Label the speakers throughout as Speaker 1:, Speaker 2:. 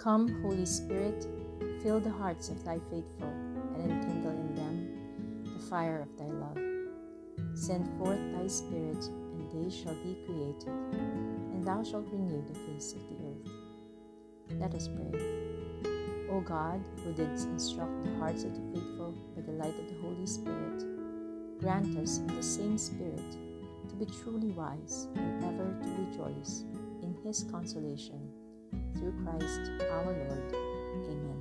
Speaker 1: Come, Holy Spirit, fill the hearts of thy faithful, and enkindle in them the fire of thy love. Send forth thy Spirit, and they shall be created, and thou shalt renew the face of the earth. Let us pray. O God, who didst instruct the hearts of the faithful by the light of the Holy Spirit, grant us in the same Spirit to be truly wise and ever to rejoice in his consolation. Through Christ our Lord. Amen.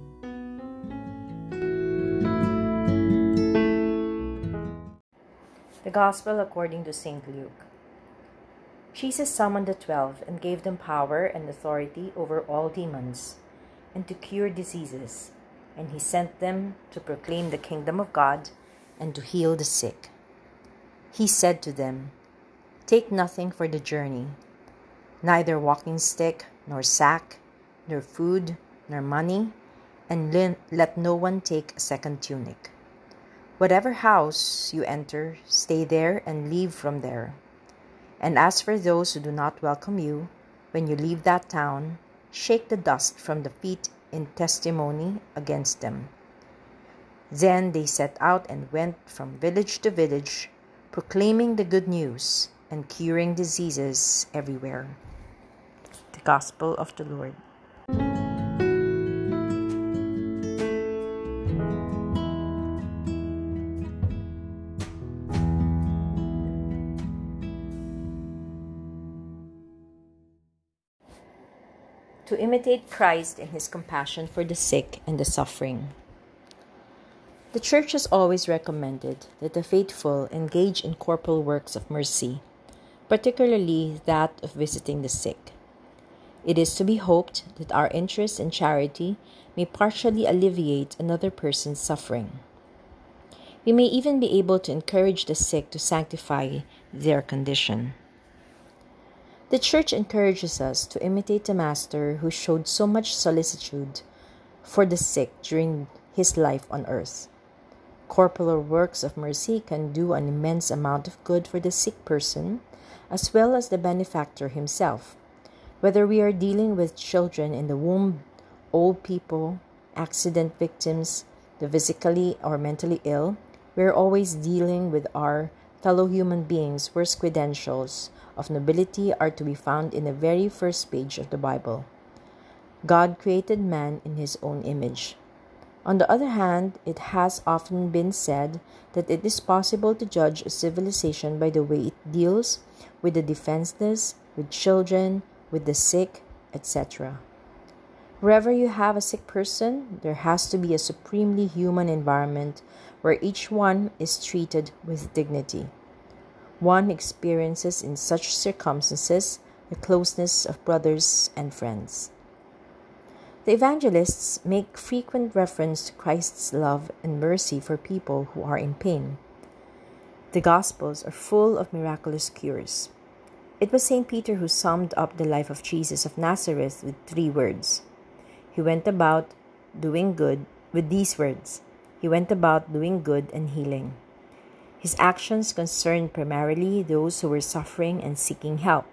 Speaker 2: The Gospel according to St. Luke. Jesus summoned the twelve and gave them power and authority over all demons and to cure diseases, and he sent them to proclaim the kingdom of God and to heal the sick. He said to them, Take nothing for the journey, neither walking stick, nor sack, nor food, nor money, and let no one take a second tunic. Whatever house you enter, stay there and leave from there. And as for those who do not welcome you, when you leave that town, shake the dust from the feet in testimony against them. Then they set out and went from village to village, proclaiming the good news and curing diseases everywhere. The Gospel of the Lord. to imitate Christ in his compassion for the sick and the suffering. The Church has always recommended that the faithful engage in corporal works of mercy, particularly that of visiting the sick. It is to be hoped that our interest in charity may partially alleviate another person's suffering. We may even be able to encourage the sick to sanctify their condition. The Church encourages us to imitate the Master who showed so much solicitude for the sick during his life on earth. Corporal works of mercy can do an immense amount of good for the sick person as well as the benefactor himself. Whether we are dealing with children in the womb, old people, accident victims, the physically or mentally ill, we are always dealing with our fellow human beings whose credentials of nobility are to be found in the very first page of the Bible. God created man in his own image. On the other hand, it has often been said that it is possible to judge a civilization by the way it deals with the defenseless, with children, with the sick, etc. Wherever you have a sick person, there has to be a supremely human environment where each one is treated with dignity. One experiences in such circumstances the closeness of brothers and friends. The evangelists make frequent reference to Christ's love and mercy for people who are in pain. The Gospels are full of miraculous cures. It was St. Peter who summed up the life of Jesus of Nazareth with three words. He went about doing good with these words. He went about doing good and healing. His actions concerned primarily those who were suffering and seeking help.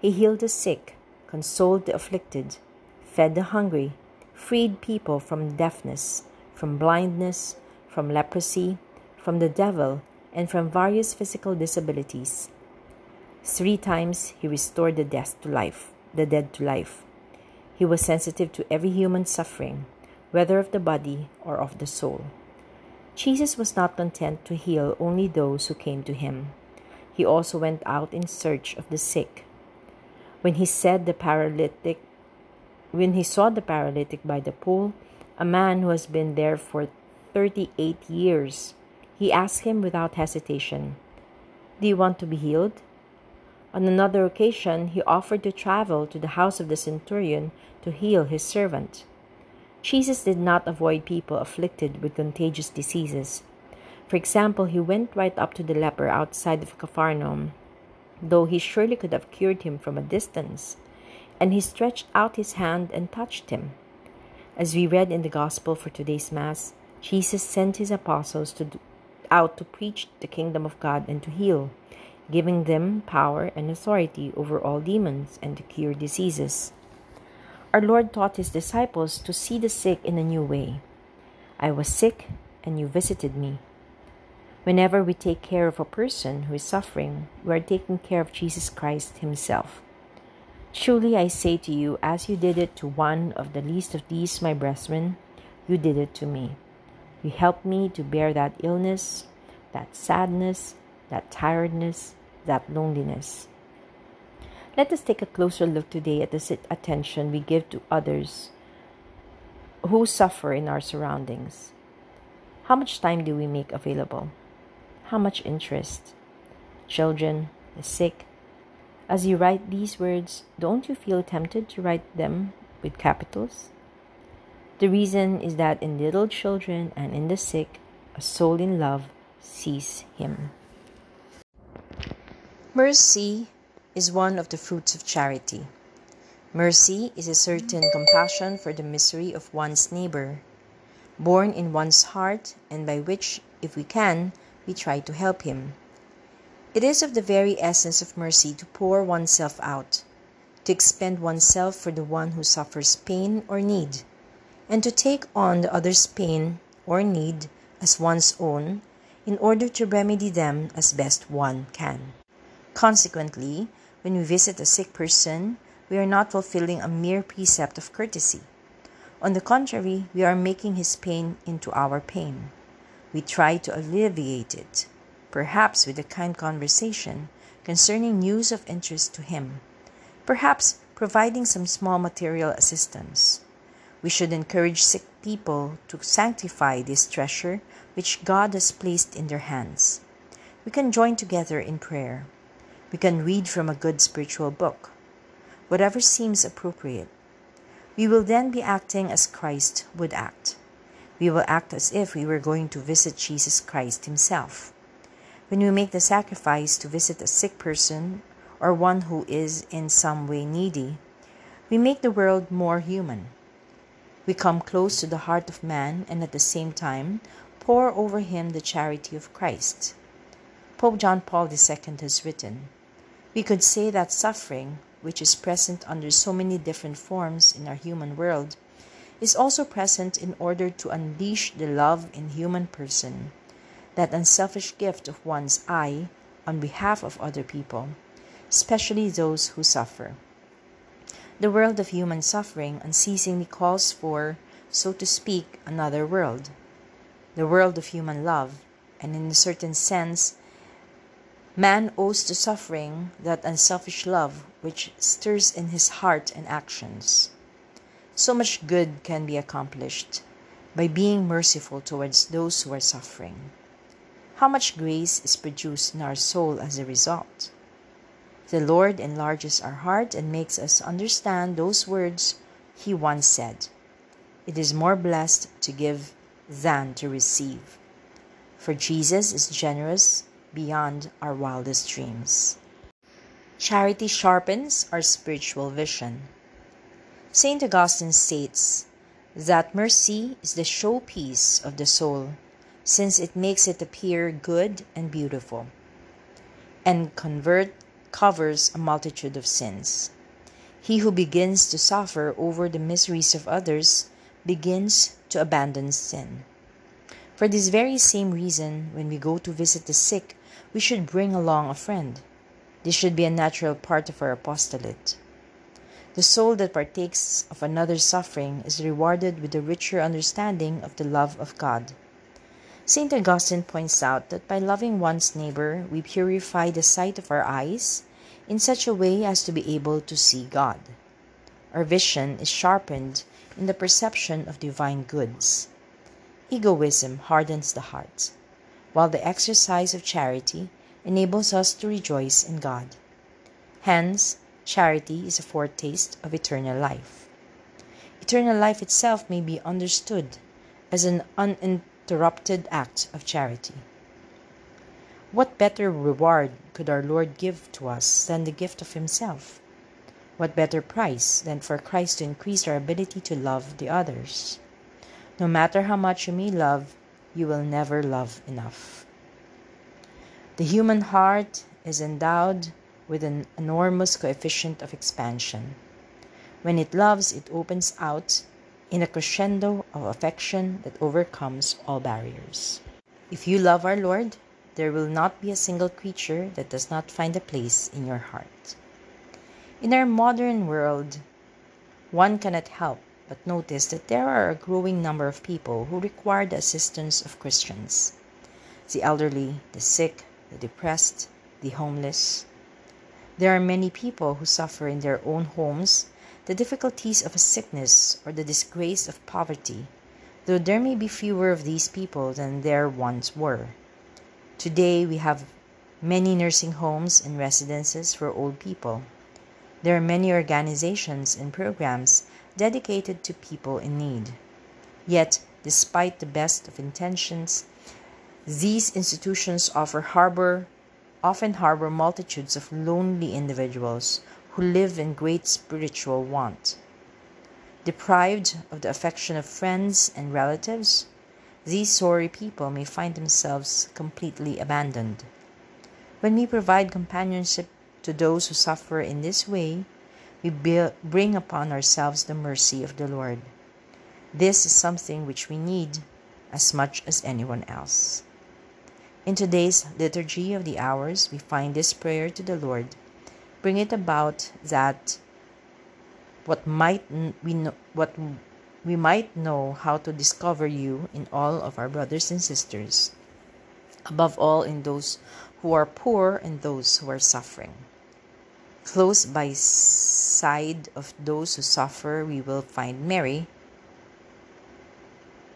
Speaker 2: He healed the sick, consoled the afflicted, fed the hungry, freed people from deafness, from blindness, from leprosy, from the devil, and from various physical disabilities. Three times he restored the dead to life, the dead to life. He was sensitive to every human suffering, whether of the body or of the soul. Jesus was not content to heal only those who came to him. He also went out in search of the sick. When he said the paralytic when he saw the paralytic by the pool, a man who has been there for 38 years, he asked him without hesitation, Do you want to be healed? On another occasion, he offered to travel to the house of the centurion to heal his servant. Jesus did not avoid people afflicted with contagious diseases. For example, he went right up to the leper outside of Capharnaum, though he surely could have cured him from a distance, and he stretched out his hand and touched him. As we read in the Gospel for today's Mass, Jesus sent his apostles to, out to preach the kingdom of God and to heal, giving them power and authority over all demons and to cure diseases. our Lord taught his disciples to see the sick in a new way. I was sick, and you visited me. Whenever we take care of a person who is suffering, we are taking care of Jesus Christ Himself. Truly I say to you, as you did it to one of the least of these my brethren, you did it to me. You helped me to bear that illness, that sadness, that tiredness, that loneliness. Let us take a closer look today at the attention we give to others who suffer in our surroundings. How much time do we make available? How much interest? Children, the sick. As you write these words, don't you feel tempted to write them with capitals? The reason is that in little children and in the sick, a soul in love sees him. Mercy is one of the fruits of charity. Mercy is a certain compassion for the misery of one's neighbor, born in one's heart, and by which, if we can, we try to help him. It is of the very essence of mercy to pour oneself out, to expend oneself for the one who suffers pain or need, and to take on the other's pain or need as one's own in order to remedy them as best one can. Consequently, when we visit a sick person, we are not fulfilling a mere precept of courtesy. On the contrary, we are making his pain into our pain. We try to alleviate it, perhaps with a kind conversation concerning news of interest to him, perhaps providing some small material assistance. We should encourage sick people to sanctify this treasure which God has placed in their hands. We can join together in prayer. We can read from a good spiritual book, whatever seems appropriate. We will then be acting as Christ would act. We will act as if we were going to visit Jesus Christ Himself. When we make the sacrifice to visit a sick person or one who is in some way needy, we make the world more human. We come close to the heart of man and at the same time pour over him the charity of Christ. Pope John Paul II has written, we could say that suffering, which is present under so many different forms in our human world, is also present in order to unleash the love in human person, that unselfish gift of one's I on behalf of other people, especially those who suffer. The world of human suffering unceasingly calls for, so to speak, another world, the world of human love, and in a certain sense, Man owes to suffering that unselfish love which stirs in his heart and actions. So much good can be accomplished by being merciful towards those who are suffering. How much grace is produced in our soul as a result? The Lord enlarges our heart and makes us understand those words He once said It is more blessed to give than to receive. For Jesus is generous beyond our wildest dreams. Charity sharpens our spiritual vision. St. Augustine states that mercy is the showpiece of the soul, since it makes it appear good and beautiful, and convert covers a multitude of sins. He who begins to suffer over the miseries of others begins to abandon sin. For this very same reason, when we go to visit the sick, we should bring along a friend. This should be a natural part of our apostolate. The soul that partakes of another's suffering is rewarded with a richer understanding of the love of God. St. Augustine points out that by loving one's neighbor, we purify the sight of our eyes in such a way as to be able to see God. Our vision is sharpened in the perception of divine goods. Egoism hardens the heart, while the exercise of charity enables us to rejoice in God. Hence, charity is a foretaste of eternal life. Eternal life itself may be understood as an uninterrupted act of charity. What better reward could our Lord give to us than the gift of Himself? What better price than for Christ to increase our ability to love the others? No matter how much you may love, you will never love enough. The human heart is endowed with an enormous coefficient of expansion. When it loves, it opens out in a crescendo of affection that overcomes all barriers. If you love our Lord, there will not be a single creature that does not find a place in your heart. In our modern world, one cannot help but notice that there are a growing number of people who require the assistance of Christians the elderly, the sick, the depressed, the homeless. There are many people who suffer in their own homes the difficulties of a sickness or the disgrace of poverty, though there may be fewer of these people than there once were. Today we have many nursing homes and residences for old people. There are many organizations and programs dedicated to people in need. Yet, despite the best of intentions, these institutions offer harbor often harbor multitudes of lonely individuals who live in great spiritual want. Deprived of the affection of friends and relatives, these sorry people may find themselves completely abandoned. When we provide companionship to those who suffer in this way, we bring upon ourselves the mercy of the Lord. This is something which we need as much as anyone else. In today's Liturgy of the Hours, we find this prayer to the Lord. Bring it about that what might we know, what we might know how to discover you in all of our brothers and sisters, above all in those who are poor and those who are suffering. Close by side of those who suffer, we will find Mary.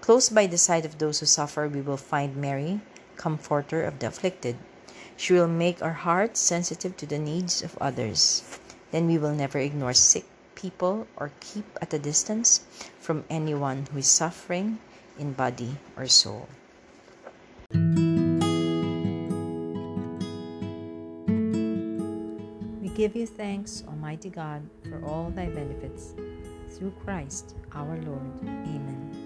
Speaker 2: Close by the side of those who suffer, we will find Mary, comforter of the afflicted. She will make our hearts sensitive to the needs of others. Then we will never ignore sick people or keep at a distance from anyone who is suffering in body or soul. Give you thanks, Almighty God, for all thy benefits. Through Christ our Lord. Amen.